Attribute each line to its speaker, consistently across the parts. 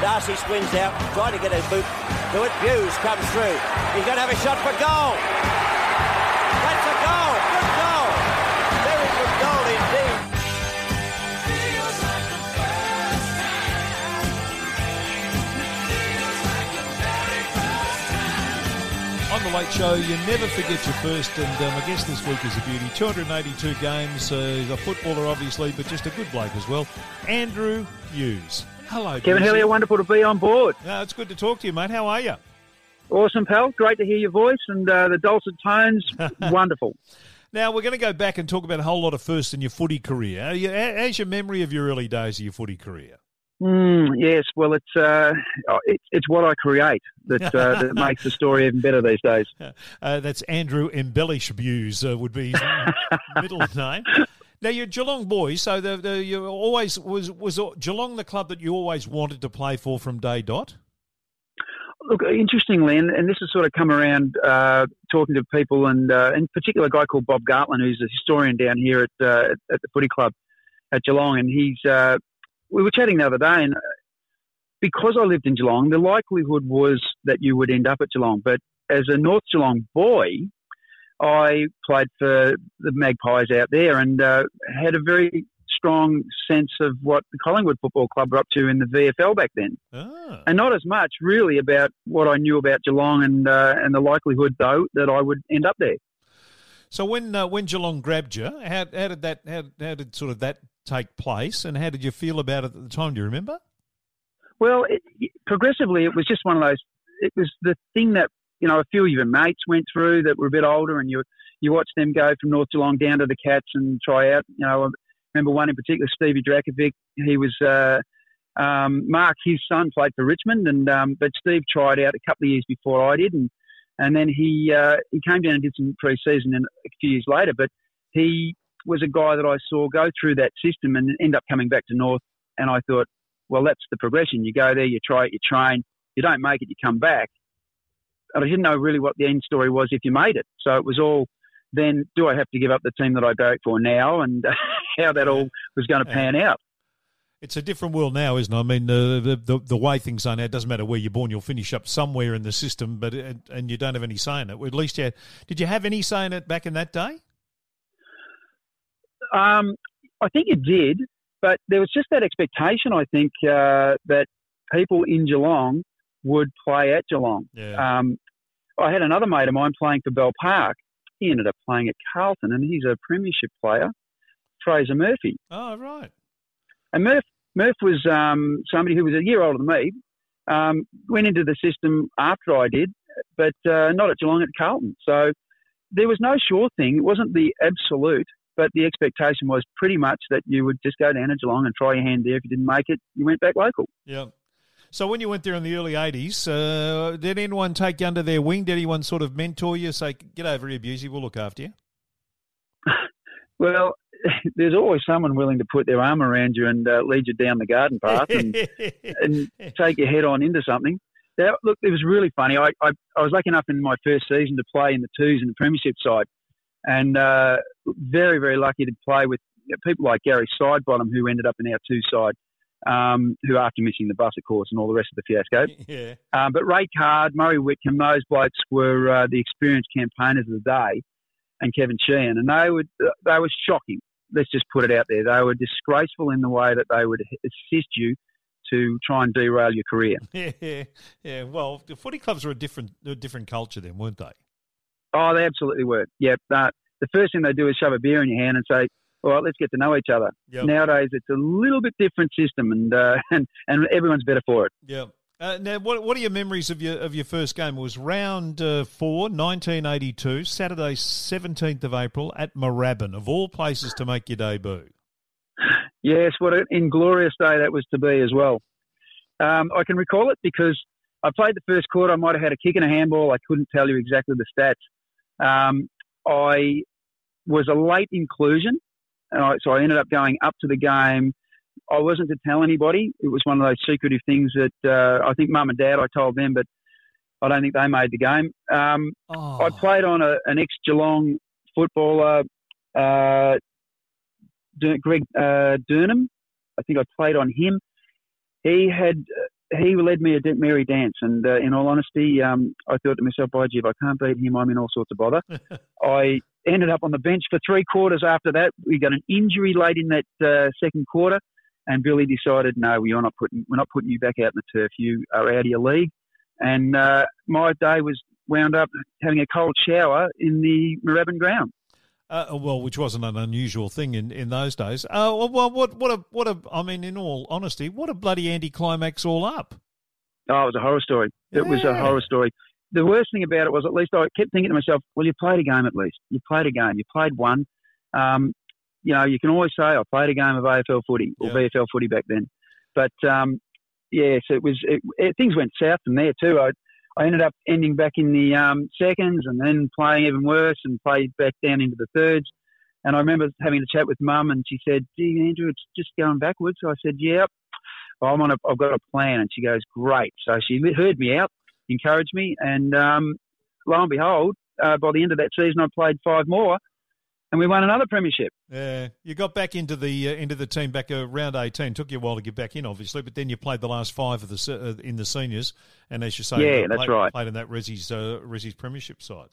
Speaker 1: Darcy swings out, trying to get his boot to it. Bews comes through. He's going to have a shot for goal. That's a goal. Good goal. Very good goal indeed.
Speaker 2: On the Late Show, you never forget your first, and um, I guess this week is a beauty. 282 games. Uh, he's a footballer, obviously, but just a good bloke as well. Andrew Bews. Hello,
Speaker 3: Kevin. Hellier, wonderful to be on board.
Speaker 2: Uh, it's good to talk to you, mate. How are you?
Speaker 3: Awesome, pal. Great to hear your voice and uh, the dulcet tones. wonderful.
Speaker 2: Now, we're going to go back and talk about a whole lot of firsts in your footy career. Are How's your memory of your early days of your footy career?
Speaker 3: Mm, yes, well, it's uh, it's it's what I create that uh, that makes the story even better these days.
Speaker 2: Uh, that's Andrew Embellish Bews uh, would be his middle name. Now you're Geelong boy, so the, the you always was was Geelong the club that you always wanted to play for from day dot.
Speaker 3: Look, interestingly, and, and this has sort of come around uh, talking to people, and uh, in particular, a guy called Bob Gartland, who's a historian down here at uh, at the footy club at Geelong, and he's uh, we were chatting the other day, and because I lived in Geelong, the likelihood was that you would end up at Geelong. But as a North Geelong boy, I played for the Magpies out there and uh, had a very strong sense of what the Collingwood Football Club were up to in the VFL back then
Speaker 2: Ah.
Speaker 3: and not as much really about what I knew about Geelong and uh, and the likelihood though that I would end up there.
Speaker 2: So when uh, when Geelong grabbed you, how, how did that how, how did sort of that take place, and how did you feel about it at the time? Do you remember?
Speaker 3: Well, it, progressively, it was just one of those. It was the thing that you know a few of your mates went through that were a bit older, and you you watched them go from North Geelong down to the Cats and try out. You know, I remember one in particular, Stevie Drakovic. He was. Uh, um, Mark, his son, played for Richmond, and um, but Steve tried out a couple of years before I did, and and then he uh, he came down and did some pre-season and a few years later. But he was a guy that I saw go through that system and end up coming back to North, and I thought, well, that's the progression. You go there, you try it, you train, you don't make it, you come back. And I didn't know really what the end story was if you made it. So it was all. Then, do I have to give up the team that I go for now, and how that all was going to pan out?
Speaker 2: It's a different world now, isn't it? I mean, uh, the, the the way things are now, it doesn't matter where you're born, you'll finish up somewhere in the system, but and, and you don't have any say in it. At least, you did you have any say in it back in that day?
Speaker 3: Um, I think it did, but there was just that expectation. I think uh, that people in Geelong would play at Geelong.
Speaker 2: Yeah.
Speaker 3: Um, I had another mate of mine playing for Bell Park. He ended up playing at Carlton, and he's a premiership player, Fraser Murphy.
Speaker 2: oh, right.
Speaker 3: And Murph, Murph was um, somebody who was a year older than me. Um, went into the system after I did, but uh, not at Geelong, at Carlton. So there was no sure thing. It wasn't the absolute, but the expectation was pretty much that you would just go down to Geelong and try your hand there. If you didn't make it, you went back local.
Speaker 2: Yeah. So when you went there in the early '80s, uh, did anyone take you under their wing? Did anyone sort of mentor you? Say, get over here, Bewsy. We'll look after you.
Speaker 3: Well, there's always someone willing to put their arm around you and uh, lead you down the garden path and, and take your head on into something. Now, look, it was really funny. I, I, I was lucky enough in my first season to play in the twos in the premiership side, and uh, very, very lucky to play with people like Gary Sidebottom, who ended up in our two side, um, who after missing the bus, of course, and all the rest of the fiasco.
Speaker 2: yeah.
Speaker 3: Um, but Ray Card, Murray Witcombe, those blokes were uh, the experienced campaigners of the day, and Kevin Sheehan, and they would they were shocking. Let's just put it out there. They were disgraceful in the way that they would assist you to try and derail your career.
Speaker 2: Yeah, yeah. yeah. Well, the footy clubs were a different, a different culture then, weren't they?
Speaker 3: Oh, they absolutely were. Yeah, that, the first thing they do is shove a beer in your hand and say, "All right, let's get to know each other."
Speaker 2: Yep.
Speaker 3: Nowadays, it's a little bit different system, and uh, and and everyone's better for it.
Speaker 2: Yeah. Uh, now, what what are your memories of your of your first game? It was round uh, four, 1982, Saturday, seventeenth of April at Moorabbin, of all places to make your debut.
Speaker 3: Yes, what an inglorious day that was to be as well. Um, I can recall it because I played the first quarter. I might have had a kick and a handball. I couldn't tell you exactly the stats. Um, I was a late inclusion, and I, so I ended up going up to the game. I wasn't to tell anybody. It was one of those secretive things that uh, I think mum and dad I told them, but I don't think they made the game. Um,
Speaker 2: Oh,
Speaker 3: I played on a, an ex Geelong footballer, uh, Greg uh, Durnham. I think I played on him. He had he led me a merry dance, and uh, in all honesty, um, I thought to myself, "By Jib, I can't beat him. I'm in all sorts of bother." I ended up on the bench for three quarters. After that, we got an injury late in that uh, second quarter, and Billy decided, "No, we're not putting we're not putting you back out in the turf. You are out of your league." And uh, my day was wound up having a cold shower in the Moorabbin ground.
Speaker 2: Uh, well, which wasn't an unusual thing in, in those days. Uh, well, what what a what a I mean, in all honesty, what a bloody anticlimax all up.
Speaker 3: Oh, it was a horror story. It was a horror story. The worst thing about it was, at least I kept thinking to myself, well, you played a game at least. You played a game. You played one. Um, you know, you can always say I played a game of AFL footy or yeah. VFL footy back then. But um, yes, it was. It, it, things went south from there too. I I ended up ending back in the um, seconds and then playing even worse and played back down into the thirds. And I remember having a chat with mum and she said, Gee, Andrew, it's just going backwards. So I said, Yep, well, I'm on a, I've got a plan. And she goes, Great. So she heard me out, encouraged me. And um, lo and behold, uh, by the end of that season, I played five more and we won another premiership.
Speaker 2: Yeah, you got back into the uh, into the team back around eighteen. Took you a while to get back in, obviously, but then you played the last five of the uh, in the seniors, and as you say,
Speaker 3: yeah, that's
Speaker 2: played,
Speaker 3: right.
Speaker 2: Played in that Resi's uh, Resi's premiership side.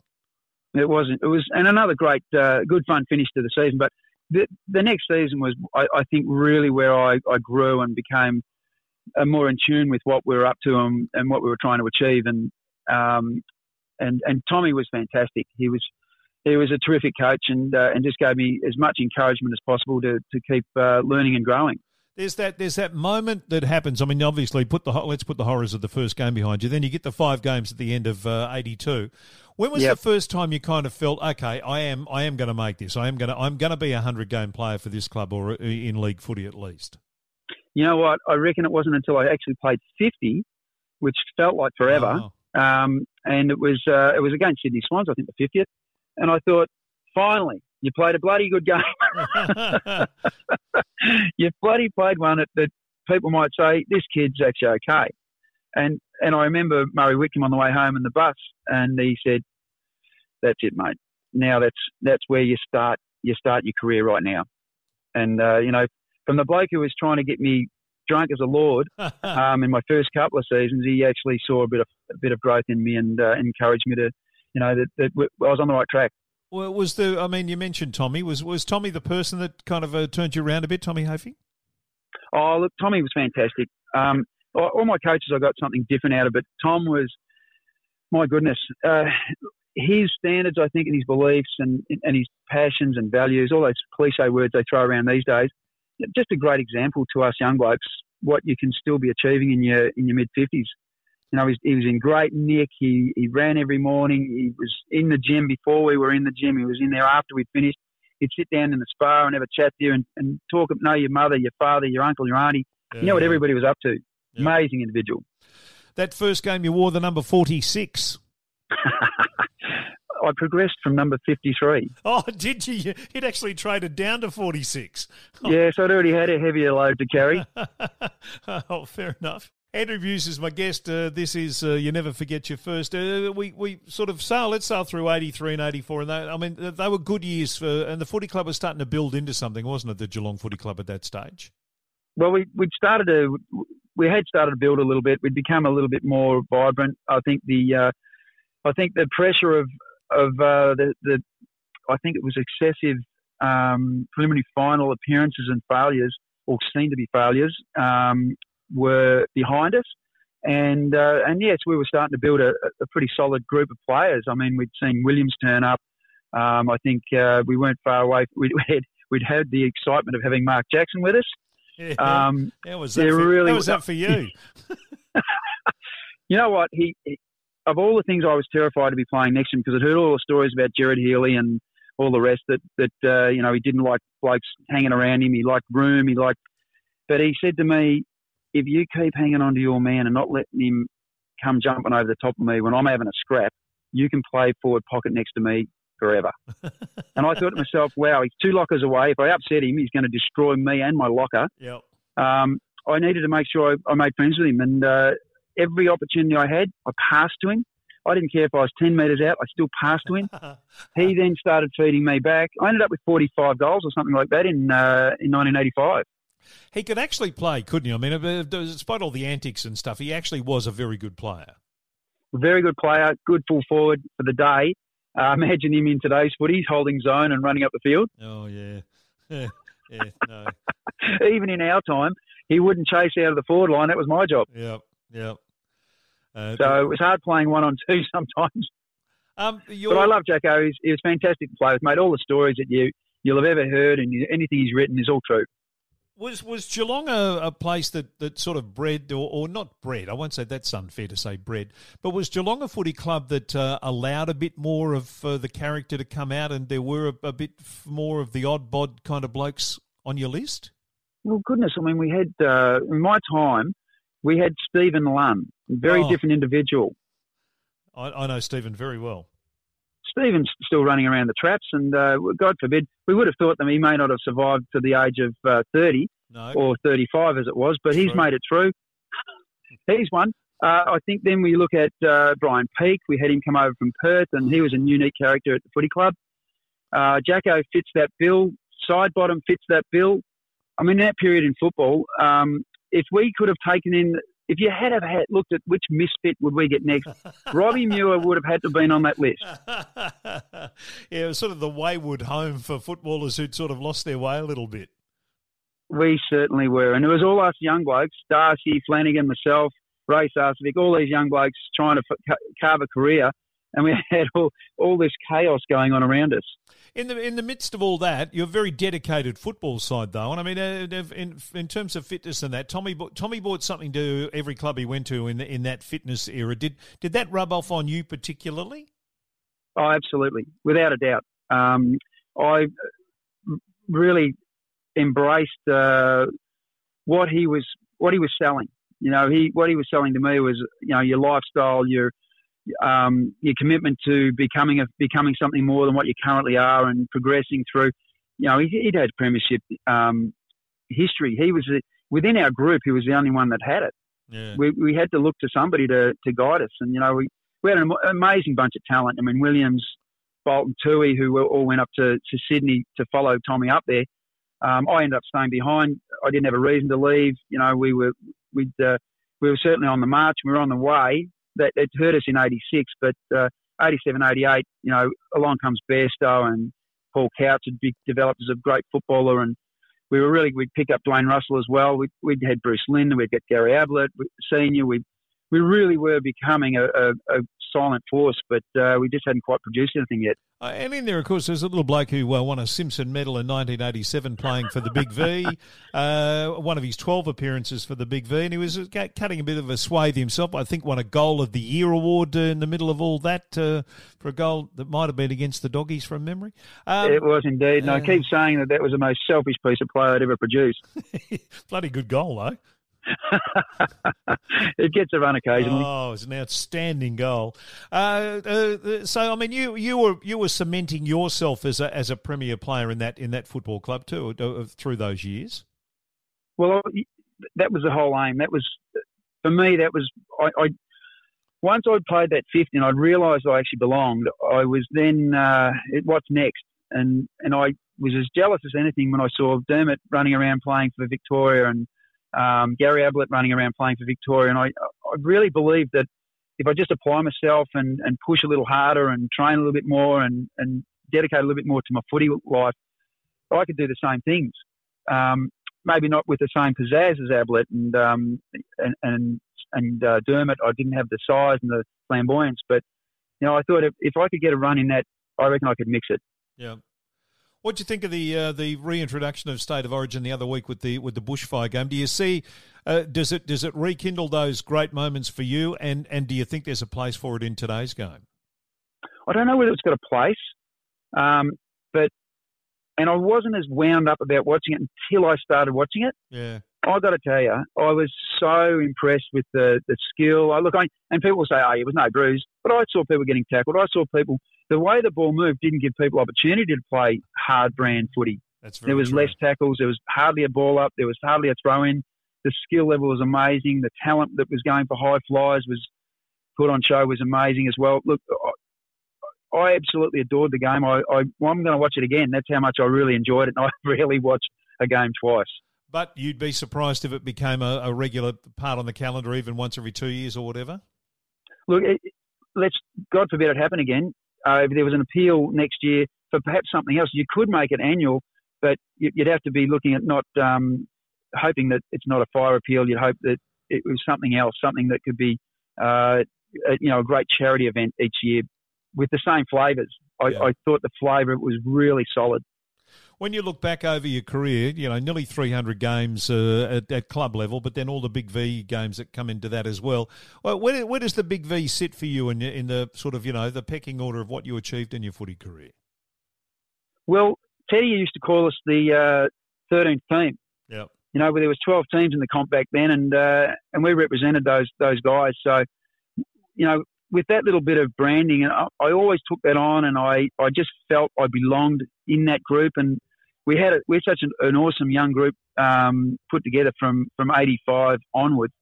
Speaker 3: It wasn't. It was, and another great, uh, good fun finish to the season. But the the next season was, I, I think, really where I, I grew and became uh, more in tune with what we were up to and, and what we were trying to achieve. And um, and and Tommy was fantastic. He was he was a terrific coach and uh, and just gave me as much encouragement as possible to to keep uh, learning and growing.
Speaker 2: There's that there's that moment that happens. I mean, obviously, put the let's put the horrors of the first game behind you. Then you get the five games at the end of '82. Uh, when was yep. the first time you kind of felt okay? I am I am going to make this. I am going to I'm going to be a hundred game player for this club or in league footy at least.
Speaker 3: You know what? I reckon it wasn't until I actually played 50, which felt like forever. Oh. Um, and it was uh, it was against Sydney Swans, I think the 50th and I thought, finally, you played a bloody good game. you bloody played one that, that people might say, this kid's actually okay. And and I remember Murray Witcombe on the way home in the bus, and he said, "That's it, mate. Now that's that's where you start you start your career right now." And uh, you know, from the bloke who was trying to get me drunk as a lord um, in my first couple of seasons, he actually saw a bit of a bit of growth in me and uh, encouraged me to you know, that, that I was on the right track.
Speaker 2: Well, was the? I mean, you mentioned Tommy. Was was Tommy the person that kind of uh, turned you around a bit, Tommy Hafey?
Speaker 3: Oh, look, Tommy was fantastic. Um, all my coaches, I got something different out of, but Tom was, my goodness, uh, his standards, I think, and his beliefs and and his passions and values, all those cliche words they throw around these days, just a great example to us young blokes what you can still be achieving in your in your mid fifties you know, he was in great nick. He, he ran every morning. He was in the gym before we were in the gym. He was in there after we finished. He'd sit down in the spa and have a chat there and, and talk, know your mother, your father, your uncle, your auntie. Yeah. You know what everybody was up to. Yeah. Amazing individual.
Speaker 2: That first game you wore the number 46.
Speaker 3: I progressed from number 53.
Speaker 2: Oh, did you? You'd actually traded down to 46.
Speaker 3: Oh. Yeah, so I'd already had a heavier load to carry.
Speaker 2: oh, fair enough. Andrew Bews is my guest. Uh, this is uh, You Never Forget Your First. Uh, we, we sort of sail, let's sail through 83 and 84. And they, I mean, they were good years, for, and the footy club was starting to build into something, wasn't it, the Geelong Footy Club at that stage?
Speaker 3: Well, we, we'd started to, we had started to build a little bit. We'd become a little bit more vibrant. I think the, uh, I think the pressure of, of uh, the, the, I think it was excessive um, preliminary final appearances and failures, or seemed to be failures, um, were behind us. And uh, and yes, we were starting to build a, a, pretty solid group of players. I mean, we'd seen Williams turn up. Um, I think uh, we weren't far away. We'd, had we'd had the excitement of having Mark Jackson with us.
Speaker 2: Yeah, um, how was that? For, really, was that for you?
Speaker 3: you know what? He, he, of all the things I was terrified to be playing next to him because I'd heard all the stories about Gerard Healy and all the rest that that uh, you know he didn't like blokes hanging around him. He liked room. He liked, but he said to me, if you keep hanging on to your man and not letting him come jumping over the top of me when I'm having a scrap, you can play forward pocket next to me forever. and I thought to myself, wow, he's two lockers away. If I upset him, he's going to destroy me and my locker.
Speaker 2: Yep.
Speaker 3: Um, I needed to make sure I, I made friends with him. And uh, every opportunity I had, I passed to him. I didn't care if I was 10 metres out, I still passed to him. he then started feeding me back. I ended up with 45 goals or something like that in, uh, in 1985.
Speaker 2: He could actually play, couldn't he? I mean, uh, despite all the antics and stuff, he actually was a very good player.
Speaker 3: Very good player, good full forward for the day. Uh, imagine him in today's footy, holding zone and running up the field.
Speaker 2: Oh yeah, yeah, yeah no.
Speaker 3: Even in our time, he wouldn't chase out of the forward line. That was my job.
Speaker 2: Yep, yep.
Speaker 3: Uh, so it was hard playing one on two sometimes. Um, but I love Jacko. He's, he's a fantastic player. He's made all the stories that you you'll have ever heard, and anything he's written is all true.
Speaker 2: Was was Geelong a, a, place that, that sort of bred, or, or not bred? I won't say that's unfair to say bred, but was Geelong a footy club that uh, allowed a bit more of uh, the character to come out, and there were a, a, bit more of the odd bod kind of blokes on your list?
Speaker 3: Well, goodness, I mean, we had uh, in my time, we had Stephen Lunn, very oh. different individual.
Speaker 2: I, I know Stephen very well.
Speaker 3: Stephen's still running around the traps, and uh, God forbid, we would have thought that he may not have survived to the age of uh, 30 no. or 35 as it was, but True. he's made it through. he's one. Uh, I think then we look at uh, Brian Peake. We had him come over from Perth, and he was a unique character at the footy club. Uh, Jacko fits that bill. Sidebottom fits that bill. I mean, that period in football, um, if we could have taken in if you had have had looked at which misfit would we get next, Robbie Muir would have had to have been on that list.
Speaker 2: yeah, it was sort of the wayward home for footballers who'd sort of lost their way a little bit.
Speaker 3: We certainly were, and it was all us young blokes: Darcy, Flanagan, myself, Ray Sarcevic, all these young blokes trying to f- carve a career and we had all, all this chaos going on around us.
Speaker 2: In the in the midst of all that, you're a very dedicated football side, though. And I mean, uh, in in terms of fitness and that, Tommy Tommy brought something to every club he went to in the, in that fitness era. Did did that rub off on you particularly?
Speaker 3: Oh, absolutely, without a doubt. Um, I really embraced uh, what he was what he was selling. You know, he what he was selling to me was you know your lifestyle, your um, your commitment to becoming a, becoming something more than what you currently are and progressing through. You know, he, would had premiership um, history. He was within our group. He was the only one that had it. Yeah. We, we had to look to somebody to, to guide us, and you know, we, we had an amazing bunch of talent. I mean, Williams, Bolton, Toohey, who all went up to, to Sydney to follow Tommy up there. Um, I ended up staying behind. I didn't have a reason to leave. You know, we were we uh, we were certainly on the march. We were on the way, that it hurt us in '86, but uh, '87, '88, you know, along comes Bairstow and Paul Couch had developed as a great footballer, and we were really we'd pick up Dwayne Russell as well. We would had Bruce Lynn, we'd get Gary Ablett, senior. We we really were becoming a, a, a silent force, but uh, we just hadn't quite produced anything yet.
Speaker 2: Uh, and in there, of course, there's a little bloke who uh, won a Simpson medal in 1987 playing for the Big V, uh, one of his 12 appearances for the Big V, and he was uh, cutting a bit of a swathe himself. I think won a Goal of the Year award uh, in the middle of all that for a goal that might have been against the Doggies from memory.
Speaker 3: Um, it was indeed, and I keep saying that that was the most selfish piece of play I'd ever produced.
Speaker 2: Bloody good goal, though.
Speaker 3: it gets a run occasionally.
Speaker 2: Oh, it's an outstanding goal. Uh, uh, so, I mean, you you were you were cementing yourself as a as a premier player in that in that football club too uh, through those years.
Speaker 3: Well, that was the whole aim. That was for me. That was I. I once I'd played that 50 and I'd realised I actually belonged, I was then, uh, what's next? And and I was as jealous as anything when I saw Dermott running around playing for Victoria and um, Gary Ablett running around playing for Victoria. And I, I really believe that if I just apply myself and, and push a little harder and train a little bit more and, and dedicate a little bit more to my footy life, I could do the same things. Um, maybe not with the same pizzazz as Ablett and um, and and, and uh, Dermott. I didn't have the size and the flamboyance, but you know, I thought if, if I could get a run in that, I reckon I could mix it.
Speaker 2: Yeah. What do you think of the uh, the reintroduction of state of origin the other week with the with the bushfire game? Do you see uh, does it does it rekindle those great moments for you? And and do you think there's a place for it in today's game?
Speaker 3: I don't know whether it's got a place, um, but and I wasn't as wound up about watching it until I started watching it.
Speaker 2: Yeah.
Speaker 3: I got to tell you, I was so impressed with the, the skill. I look, I, and people say, "Oh, it was no bruise," but I saw people getting tackled. I saw people the way the ball moved didn't give people opportunity to play hard brand footy. That's there was
Speaker 2: true.
Speaker 3: less tackles. There was hardly a ball up. There was hardly a throw in. The skill level was amazing. The talent that was going for high flyers was put on show was amazing as well. Look, I, I absolutely adored the game. I, I, am going to watch it again. That's how much I really enjoyed it. And I rarely watched a game twice.
Speaker 2: But you'd be surprised if it became a, a regular part on the calendar, even once every two years or whatever.
Speaker 3: Look, it, let's God forbid it happen again. Uh, if there was an appeal next year for perhaps something else, you could make it annual, but you'd have to be looking at not um, hoping that it's not a fire appeal. You'd hope that it was something else, something that could be, uh, a, you know, a great charity event each year with the same flavours. I, yeah. I thought the flavour was really solid.
Speaker 2: When you look back over your career, you know, nearly 300 games uh, at, at, club level, but then all the Big V games that come into that as well. well where, where, does the Big V sit for you in, in the sort of, you know, the pecking order of what you achieved in your footy career?
Speaker 3: Well, Teddy used to call us the uh, 13th team.
Speaker 2: Yeah.
Speaker 3: You know, where there was 12 teams in the comp back then, and uh, and we represented those those guys. So, you know, with that little bit of branding, and I, I always took that on, and I, I just felt I belonged in that group, and we had a, we're such an, an awesome young group um, put together from from '85 onwards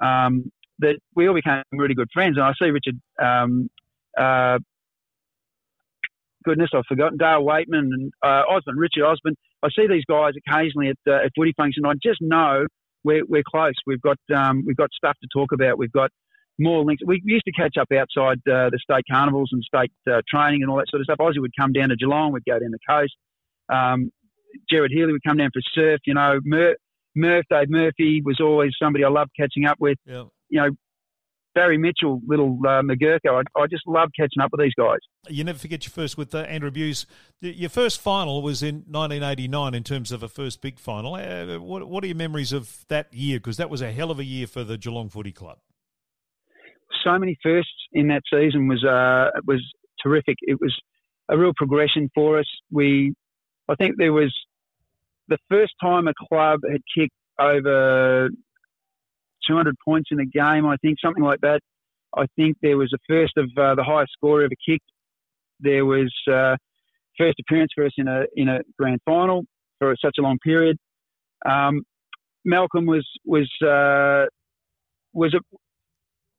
Speaker 3: um, that we all became really good friends. And I see Richard, um, uh, goodness, I've forgotten Dale Weightman and uh, Osborne, Richard Osborne. I see these guys occasionally at, uh, at footy function. I just know we're, we're close. We've got um, we've got stuff to talk about. We've got more links. We used to catch up outside uh, the state carnivals and state uh, training and all that sort of stuff. Ozzy would come down to Geelong. We'd go down the coast. Um, Gerard Healy would come down for surf. You know, Mur- Murph, Dave Murphy was always somebody I loved catching up with.
Speaker 2: Yeah.
Speaker 3: You know, Barry Mitchell, little uh, McGurko. I, I, just love catching up with these guys.
Speaker 2: You never forget your first with uh, Andrew Bews. Your first final was in 1989 in terms of a first big final. Uh, what, what are your memories of that year? Because that was a hell of a year for the Geelong Footy Club.
Speaker 3: So many firsts in that season was uh, was terrific. It was a real progression for us. We, I think there was the first time a club had kicked over 200 points in a game, I think, something like that. I think there was a first of uh, the highest score ever kicked. There was uh, first appearance for us in a in a grand final for such a long period. Um, Malcolm was was uh, was a.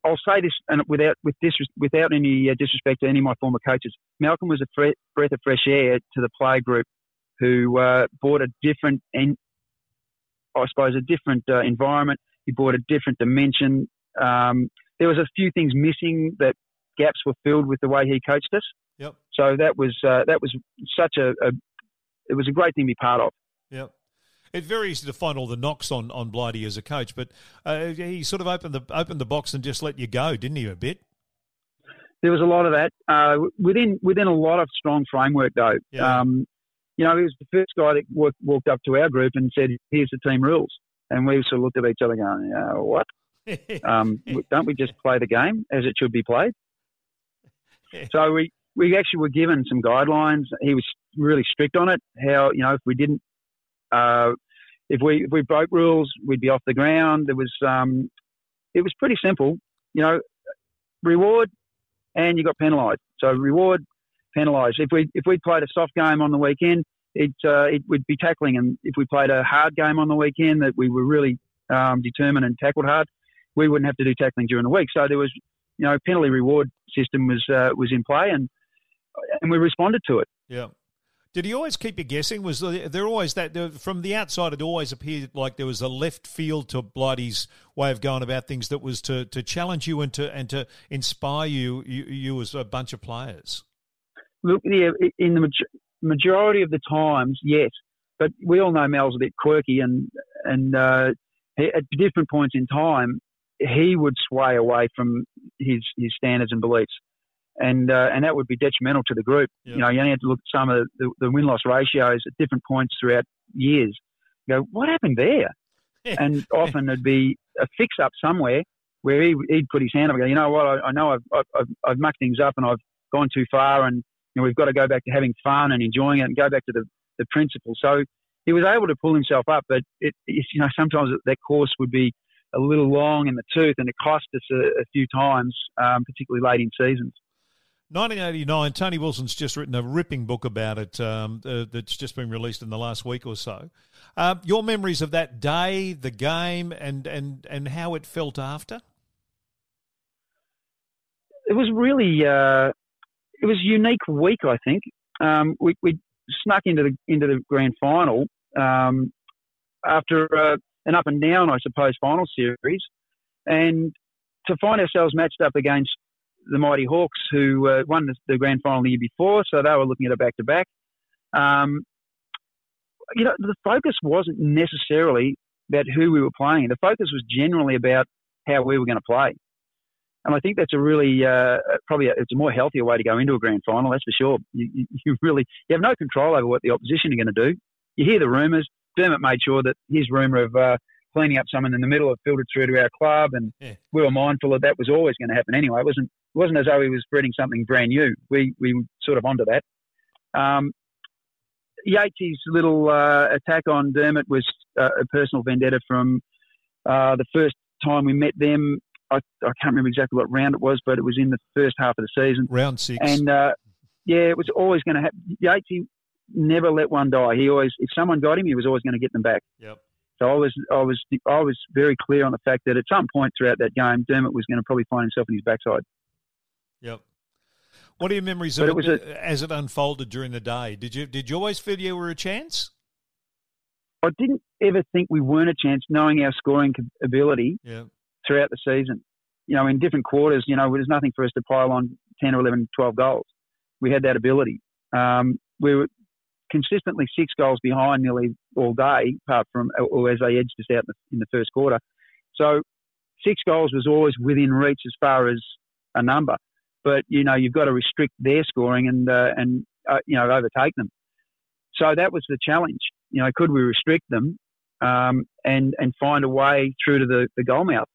Speaker 3: I'll say this and without with this without any uh, disrespect to any of my former coaches. Malcolm was a fre- breath of fresh air to the play group, who uh, brought a different and I suppose a different uh, environment he brought a different dimension. Um, there was a few things missing that gaps were filled with the way he coached us.
Speaker 2: Yep.
Speaker 3: So that was uh, that was such a, a, it was a great thing to be part of.
Speaker 2: Yep. It's very easy to find all the knocks on, on Blighty as a coach, but uh, he sort of opened the opened the box and just let you go, didn't he? A bit.
Speaker 3: There was a lot of that uh, within within a lot of strong framework, though.
Speaker 2: Yeah. Um,
Speaker 3: you know, he was the first guy that walked, walked up to our group and said, "Here's the team rules." And we sort of looked at each other going, uh, what? um, don't we just play the game as it should be played? so we, we actually were given some guidelines. He was really strict on it. How, you know, if we didn't, uh, if we, if we broke rules, we'd be off the ground. There was, um, it was pretty simple, you know, reward and you got penalised. So reward, penalised. If we, if we played a soft game on the weekend, it, uh, it would be tackling. And if we played a hard game on the weekend that we were really um, determined and tackled hard, we wouldn't have to do tackling during the week. So there was, you know, penalty reward system was uh, was in play, and and we responded to it.
Speaker 2: Yeah. Did he always keep you guessing? Was there always that from the outside? It always appeared like there was a left field to Blighty's way of going about things that was to, to challenge you and to and to inspire you, you, you as a bunch of players.
Speaker 3: Look, yeah, in the majority of the times, yes. But we all know Mel's a bit quirky, and and uh, he, at different points in time, he would sway away from his his standards and beliefs, and uh, and that would be detrimental to the group. You know, you only have to look at some of the, the win loss ratios at different points throughout years. You go, what happened there? and often it'd be a fix up somewhere where he, would put his hand up and go, you know what, I, I know I've, I've, I've mucked things up and I've gone too far and know, we've got to go back to having fun and enjoying it and go back to the, the principle. So he was able to pull himself up, but it, you know, sometimes that course would be a little long in the tooth and it cost us a, a few times, um, particularly late in seasons.
Speaker 2: 1989, Tony Wilson's just written a ripping book about it um, uh, that's just been released in the last week or so. Uh, your memories of that day, the game, and, and, and how it felt after?
Speaker 3: It was really uh, it was a unique week, I think. Um, we, we snuck into the into the grand final. Um, after uh, an up and down, I suppose, final series, and to find ourselves matched up against the mighty Hawks, who uh, won the, the, grand final the year before, so they were looking at a back to back. You know, the focus wasn't necessarily about who we were playing. The focus was generally about how we were going to play. And I think that's a really, uh, probably, a, it's a more healthier way to go into a grand final. That's for sure. You, you, really, you have no control over what the opposition are going to do. You hear the rumours. Dermott made sure that his rumour of uh, cleaning up someone in the middle had filtered through to our club, and yeah. we were mindful that that was always going to happen anyway. It wasn't, it wasn't as though he was spreading something brand new. We we were sort of onto that. Um, Yeates's little uh, attack on Dermott was uh, a personal vendetta from uh, the first time we met them. I, I, can't remember exactly what round it was, but it was in the first half of the season.
Speaker 2: Round six.
Speaker 3: And uh, yeah, it was always going to happen. Yeates never let one die. He always, if someone got him, he was always going to get them back.
Speaker 2: Yep.
Speaker 3: So I was, I was, I was very clear on the fact that at some point throughout that game, Dermott was going to probably find himself in his backside.
Speaker 2: Yep. What are your memories of it, it a, as it unfolded during the day? Did you did you always feel you were a chance?
Speaker 3: I didn't ever think we weren't a chance, knowing our scoring ability
Speaker 2: yeah.
Speaker 3: Throughout the season. You know, in different quarters, you know, there's nothing for us to pile on 10 or 11, 12 goals. We had that ability. Um, we were consistently six goals behind nearly all day, apart from or as they edged us out in the, in the first quarter. So six goals was always within reach as far as a number but you know you've got to restrict their scoring and uh, and uh, you know overtake them. So that was the challenge. You know, could we restrict them um, and and find a way through to the, the goal mouth,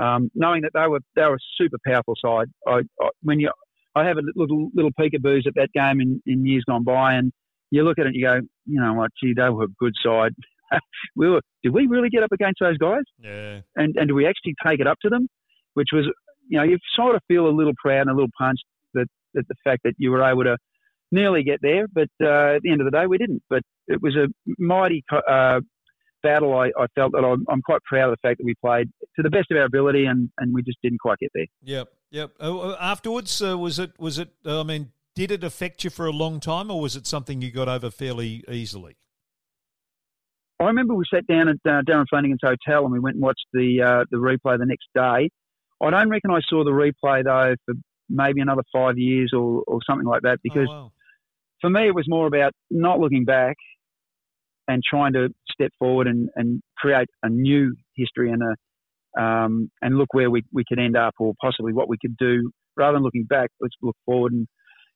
Speaker 3: um, knowing that they were they were a super powerful side. I, I, when you I have a little little peekaboos at that game in, in years gone by, and you look at it, and you go, you know what, gee, they were a good side. we were. Did we really get up against those guys?
Speaker 2: Yeah.
Speaker 3: And and do we actually take it up to them? Which was you know, you sort of feel a little proud and a little punched that, that the fact that you were able to nearly get there, but uh, at the end of the day, we didn't. But it was a mighty uh, battle. I, I, felt that I'm, I'm, quite proud of the fact that we played to the best of our ability, and, and we just didn't quite get there.
Speaker 2: Yep, yep. Uh, afterwards, uh, was it was it? I mean, did it affect you for a long time, or was it something you got over fairly easily?
Speaker 3: I remember we sat down at uh, Darren Flanagan's hotel and we went and watched the uh, the replay the next day. I don't reckon I saw the replay though for maybe another five years or, or something like that because
Speaker 2: oh, wow.
Speaker 3: for me it was more about not looking back and trying to step forward and, and create a new history and a um, and look where we, we could end up or possibly what we could do rather than looking back let's look forward and,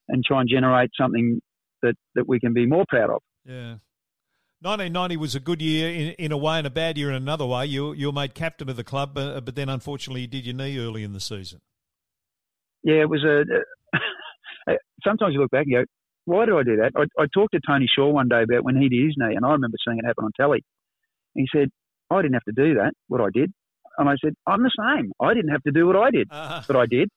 Speaker 3: and try and generate something that, that we can be more proud of
Speaker 2: yeah 1990 was a good year in, in a way and a bad year in another way. You you were made captain of the club, uh, but then unfortunately you did your knee early in the season.
Speaker 3: Yeah, it was a. sometimes you look back and go, "Why did I do that?" I, I talked to Tony Shaw one day about when he did his knee, and I remember seeing it happen on telly. And he said, "I didn't have to do that. What I did," and I said, "I'm the same. I didn't have to do what I did, uh-huh. but I did."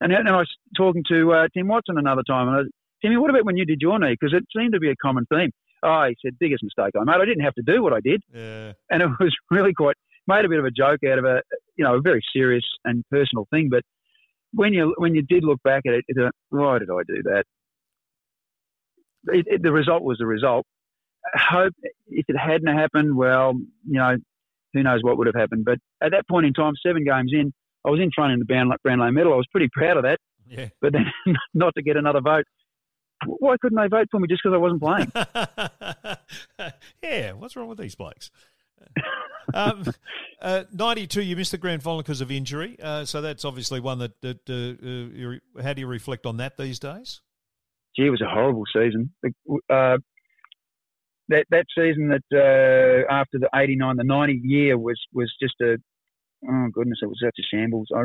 Speaker 3: And, and I was talking to uh, Tim Watson another time, and I, Timmy, what about when you did your knee? Because it seemed to be a common theme. Oh, he said, biggest mistake I made. I didn't have to do what I did.
Speaker 2: Yeah.
Speaker 3: And it was really quite, made a bit of a joke out of a, you know, a very serious and personal thing. But when you, when you did look back at it, it's why did I do that? It, it, the result was the result. Hope if it hadn't happened, well, you know, who knows what would have happened. But at that point in time, seven games in, I was in front in the Brownlow medal. I was pretty proud of that.
Speaker 2: Yeah.
Speaker 3: But then not to get another vote why couldn't they vote for me just because I wasn't playing?
Speaker 2: yeah, what's wrong with these blokes? um, uh, 92, you missed the grand final because of injury. Uh, so that's obviously one that, that uh, uh how do you reflect on that these days?
Speaker 3: Gee, it was a horrible season. Uh, that that season that uh, after the 89, the 90 year was, was just a, oh goodness, it was such a shambles. I,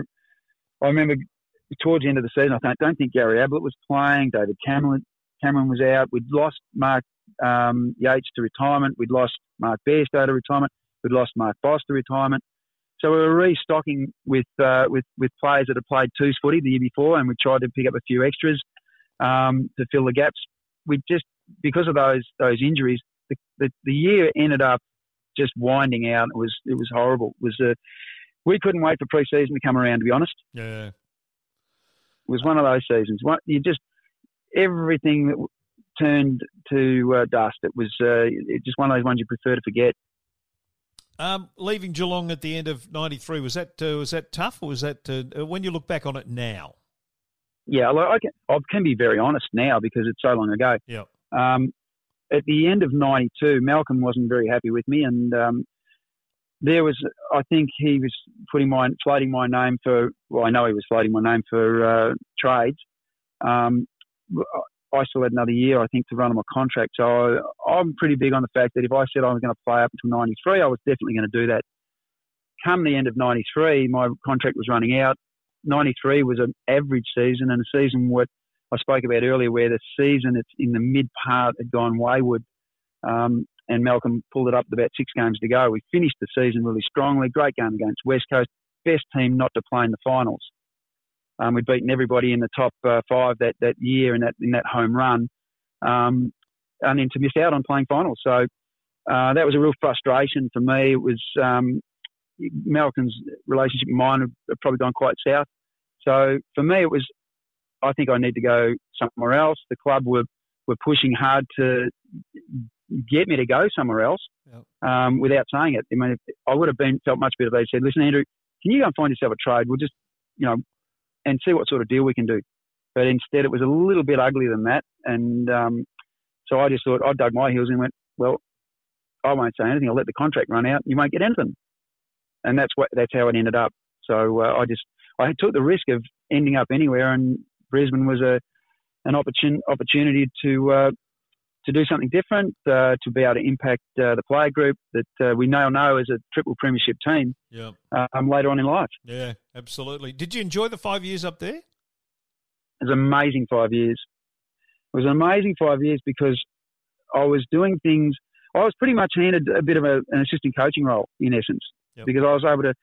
Speaker 3: I remember towards the end of the season, I don't think Gary Ablett was playing. David Cameron, Cameron was out. We'd lost Mark um, Yeates to retirement. We'd lost Mark Bairstow to retirement. We'd lost Mark Bos to retirement. So we were restocking with uh, with with players that had played twos footy the year before, and we tried to pick up a few extras um, to fill the gaps. We just because of those those injuries, the, the, the year ended up just winding out. It was it was horrible. It was uh, we couldn't wait for pre-season to come around. To be honest,
Speaker 2: yeah,
Speaker 3: it was one of those seasons. You just everything turned to uh, dust. It was uh, just one of those ones you prefer to forget.
Speaker 2: Um, leaving Geelong at the end of '93 was that uh, was that tough, or was that uh, when you look back on it now?
Speaker 3: Yeah, I can, I can be very honest now because it's so long ago.
Speaker 2: Yeah.
Speaker 3: Um, at the end of '92, Malcolm wasn't very happy with me, and um, there was, I think, he was putting my floating my name for. Well, I know he was floating my name for uh, trades. Um, I still had another year, I think, to run on my contract. So I, am pretty big on the fact that if I said I was going to play up until 93, I was definitely going to do that. Come the end of 93, my contract was running out. 93 was an average season and a season what I spoke about earlier, where the season it's in the mid part had gone wayward. Um, and Malcolm pulled it up with about six games to go. We finished the season really strongly. Great game against West Coast. Best team not to play in the finals. Um, we'd beaten everybody in the top uh, five that, that year in that in that home run, um, and then to miss out on playing finals. So uh, that was a real frustration for me. It was um, Malcolm's relationship and mine had probably gone quite south. So for me, it was I think I need to go somewhere else. The club were were pushing hard to get me to go somewhere else yep. um, without saying it. I mean, I would have been felt much better if they said, "Listen, Andrew, can you go and find yourself a trade? We'll just, you know, and see what sort of deal we can do." But instead, it was a little bit uglier than that, and um, so I just thought I dug my heels and went, "Well, I won't say anything. I'll let the contract run out. You won't get anything." And that's what that's how it ended up. So uh, I just I took the risk of ending up anywhere, and Brisbane was a an opportun- opportunity to uh, to do something different, uh, to be able to impact uh, the player group that uh, we now know as a triple premiership team
Speaker 2: yeah.
Speaker 3: um, later on in life.
Speaker 2: Yeah, absolutely. Did you enjoy the five years up there? It
Speaker 3: was an amazing five years. It was an amazing five years because I was doing things. I was pretty much handed a bit of a, an assistant coaching role in essence yep. because I was able to.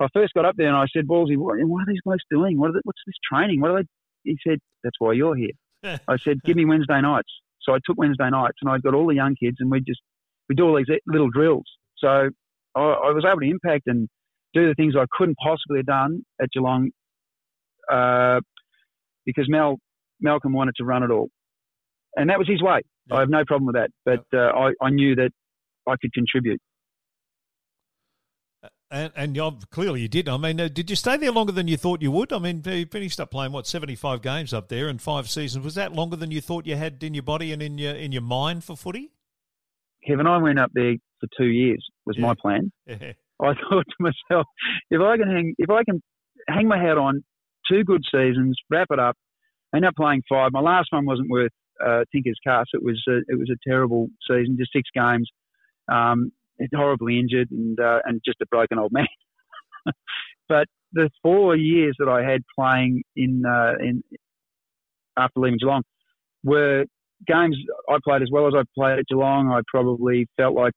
Speaker 3: I first got up there and I said, "Wallsy, what, what are these guys doing? What they, what's this training? What are they?" He said, "That's why you're here." I said, "Give me Wednesday nights." So I took Wednesday nights and I got all the young kids and we just we do all these little drills. So I, I was able to impact and do the things I couldn't possibly have done at Geelong uh, because Mel Malcolm wanted to run it all, and that was his way. Yep. I have no problem with that, but yep. uh, I, I knew that I could contribute.
Speaker 2: And, and clearly you did. I mean, uh, did you stay there longer than you thought you would? I mean, you finished up playing what seventy five games up there in five seasons. Was that longer than you thought you had in your body and in your in your mind for footy?
Speaker 3: Kevin, I went up there for two years. Was yeah. my plan.
Speaker 2: Yeah.
Speaker 3: I thought to myself, if I can hang, if I can hang my hat on two good seasons, wrap it up, end up playing five. My last one wasn't worth uh, Tinker's cast. It was a, it was a terrible season, just six games. Um, horribly injured and uh, and just a broken old man. but the four years that I had playing in uh, in after leaving Geelong were games I played as well as I played at Geelong. I probably felt like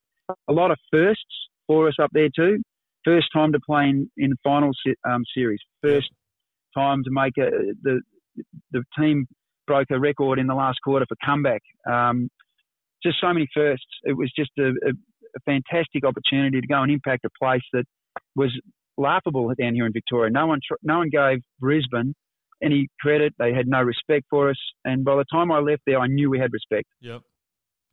Speaker 3: a lot of firsts for us up there too. First time to play in in final um, series. First time to make a, the the team broke a record in the last quarter for comeback. Um, just so many firsts. It was just a, a, a fantastic opportunity to go and impact a place that was laughable down here in Victoria. No one, no one gave Brisbane any credit. They had no respect for us. And by the time I left there, I knew we had respect.
Speaker 2: Yep.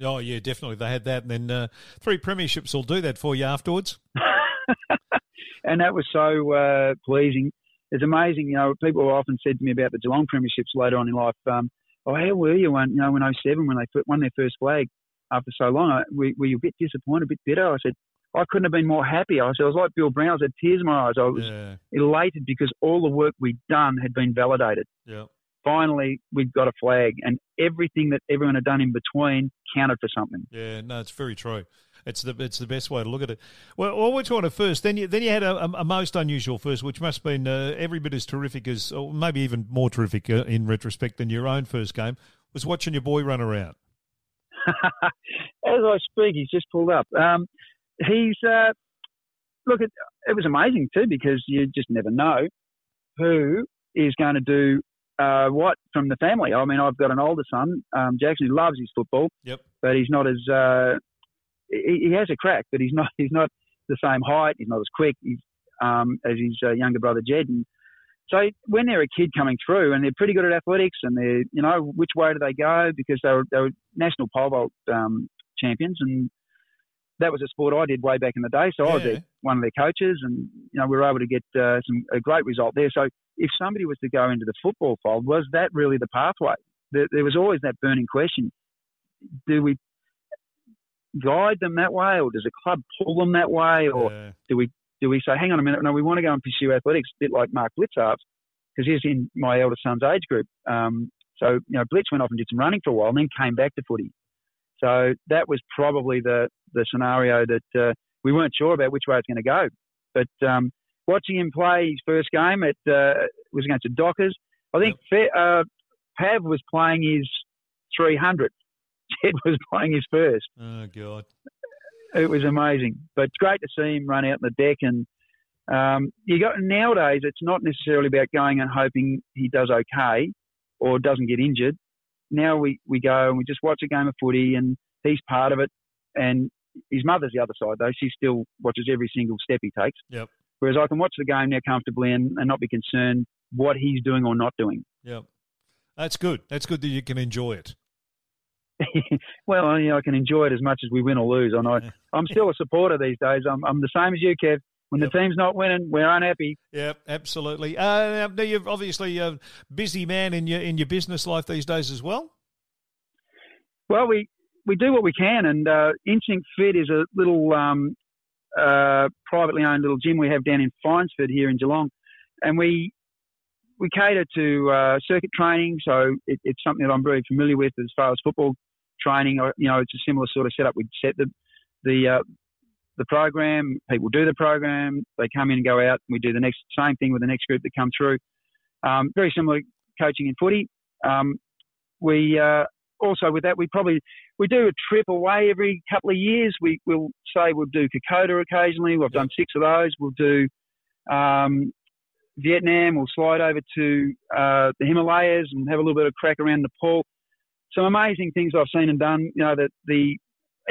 Speaker 2: Oh yeah, definitely. They had that, and then uh, three premierships will do that for you afterwards.
Speaker 3: and that was so uh, pleasing. It's amazing, you know. People often said to me about the Geelong premierships later on in life. Um, oh, how were you when you know when 07 when they won their first flag? After so long. I, were, were you a bit disappointed, a bit bitter? I said, I couldn't have been more happy. I said, I was like Bill Brown. I had tears in my eyes. I was yeah. elated because all the work we'd done had been validated.
Speaker 2: Yeah.
Speaker 3: Finally, we'd got a flag, and everything that everyone had done in between counted for something.
Speaker 2: Yeah, no, it's very true. It's the it's the best way to look at it. Well, well which one first? Then you then you had a, a, a most unusual first, which must have been uh, every bit as terrific as, or maybe even more terrific uh, in retrospect than your own first game. Was watching your boy run around.
Speaker 3: As I speak, he's just pulled up. Um, he's uh, look. It, it was amazing too because you just never know who is going to do uh, what from the family. I mean, I've got an older son, um, Jackson, who loves his football.
Speaker 2: Yep.
Speaker 3: But he's not as uh, he, he, has a crack, but he's not he's not the same height. He's not as quick he's, um, as his uh, younger brother Jed. And so when they're a kid coming through and they're pretty good at athletics and they're, you know, which way do they go? Because they were, they were national pole vault um, champions and that was a sport I did way back in the day. So I was
Speaker 2: Yeah.
Speaker 3: their, one of their coaches, and you know we were able to get uh, some a great result there. So if somebody was to go into the football fold, was that really the pathway? There, there was always that burning question: Do we guide them that way, or does a club pull them that way, or
Speaker 2: Yeah.
Speaker 3: do we do we say, hang on a minute, no, we want to go and pursue athletics, a bit like Mark Blicavs, because he's in my eldest son's age group. Um, so, you know, Blitz went off and did some running for a while and then came back to footy. So that was probably the, the scenario that uh, we weren't sure about which way it's going to go. But um, watching him play his first game, it uh, was against the Dockers. I think Fe- uh, Pav was playing his 300. Jed was playing his first
Speaker 2: Oh God.
Speaker 3: It was amazing. But it's great to see him run out on the deck. And um, you got nowadays, it's not necessarily about going and hoping he does okay or doesn't get injured. Now we, we go and we just watch a game of footy, and he's part of it. And his mother's the other side, though. She still watches every single step he takes.
Speaker 2: Yep.
Speaker 3: Whereas I can watch the game now comfortably and, and not be concerned what he's doing or not doing.
Speaker 2: Yep. That's good. That's good that you can enjoy it.
Speaker 3: well, you know, I can enjoy it as much as we win or lose. I, I'm still a supporter these days. I'm, I'm the same as you, Kev. When
Speaker 2: Yep.
Speaker 3: the team's not winning, we're unhappy.
Speaker 2: Yep, absolutely. Uh, now you're obviously a busy man in your in your business life these days as well.
Speaker 3: Well, we, we do what we can, and uh, Instinct Fit is a little um, uh, privately owned little gym we have down in Fyansford here in Geelong, and we we cater to uh, circuit training. So it, it's something that I'm very familiar with as far as football training. I- You know, it's a similar sort of setup. We set the the uh, the program. People do the program. They come in and go out. And we do the next same thing with the next group that come through. Um, very similar coaching in footy. Um, we uh, also with that we probably we do a trip away every couple of years. We will say we'll do Kokoda occasionally. We've done six of those. We'll do um, Vietnam. We'll slide over to uh, the Himalayas and have a little bit of crack around Nepal. Some amazing things I've seen and done. You know that the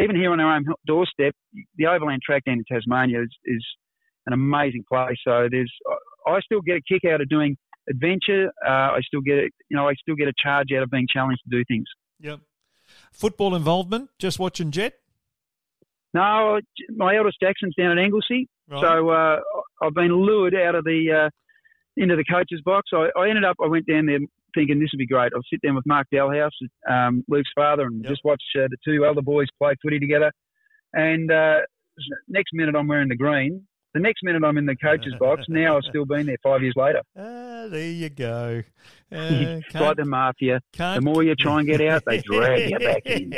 Speaker 3: even here on our own doorstep, the overland track down in Tasmania is, is an amazing place. So there's I still get a kick out of doing adventure. Uh, I still get you know I still get a charge out of being challenged to do things.
Speaker 2: Yep. Football involvement, just watching Jed.
Speaker 3: No, my eldest Jackson's down at Anglesea,
Speaker 2: Right.
Speaker 3: so uh, I've been lured out of the uh, into the coach's box. I, I ended up, I went down there thinking this would be great. I'll sit down with Mark Dahlhaus, um, Luke's father, and
Speaker 2: Yep.
Speaker 3: just watch uh, the two other boys play footy together. And uh, next minute, I'm wearing the green. The next minute, I'm in the coach's box. Now I've still been there five years later.
Speaker 2: Ah, there you go. Uh,
Speaker 3: like the mafia. The more you try and get out, they drag you back in.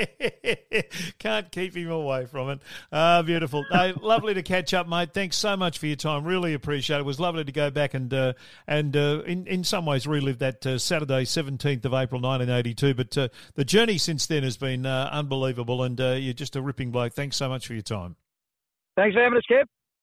Speaker 2: Can't keep him away from it. Ah, beautiful. Lovely to catch up, mate. Thanks so much for your time. Really appreciate it. It was lovely to go back and uh, and uh, in in some ways relive that uh, Saturday, seventeenth of April, nineteen eighty two. But uh, the journey since then has been uh, unbelievable, and uh, you're just a ripping bloke. Thanks so much for your time.
Speaker 3: Thanks for having us, Kev.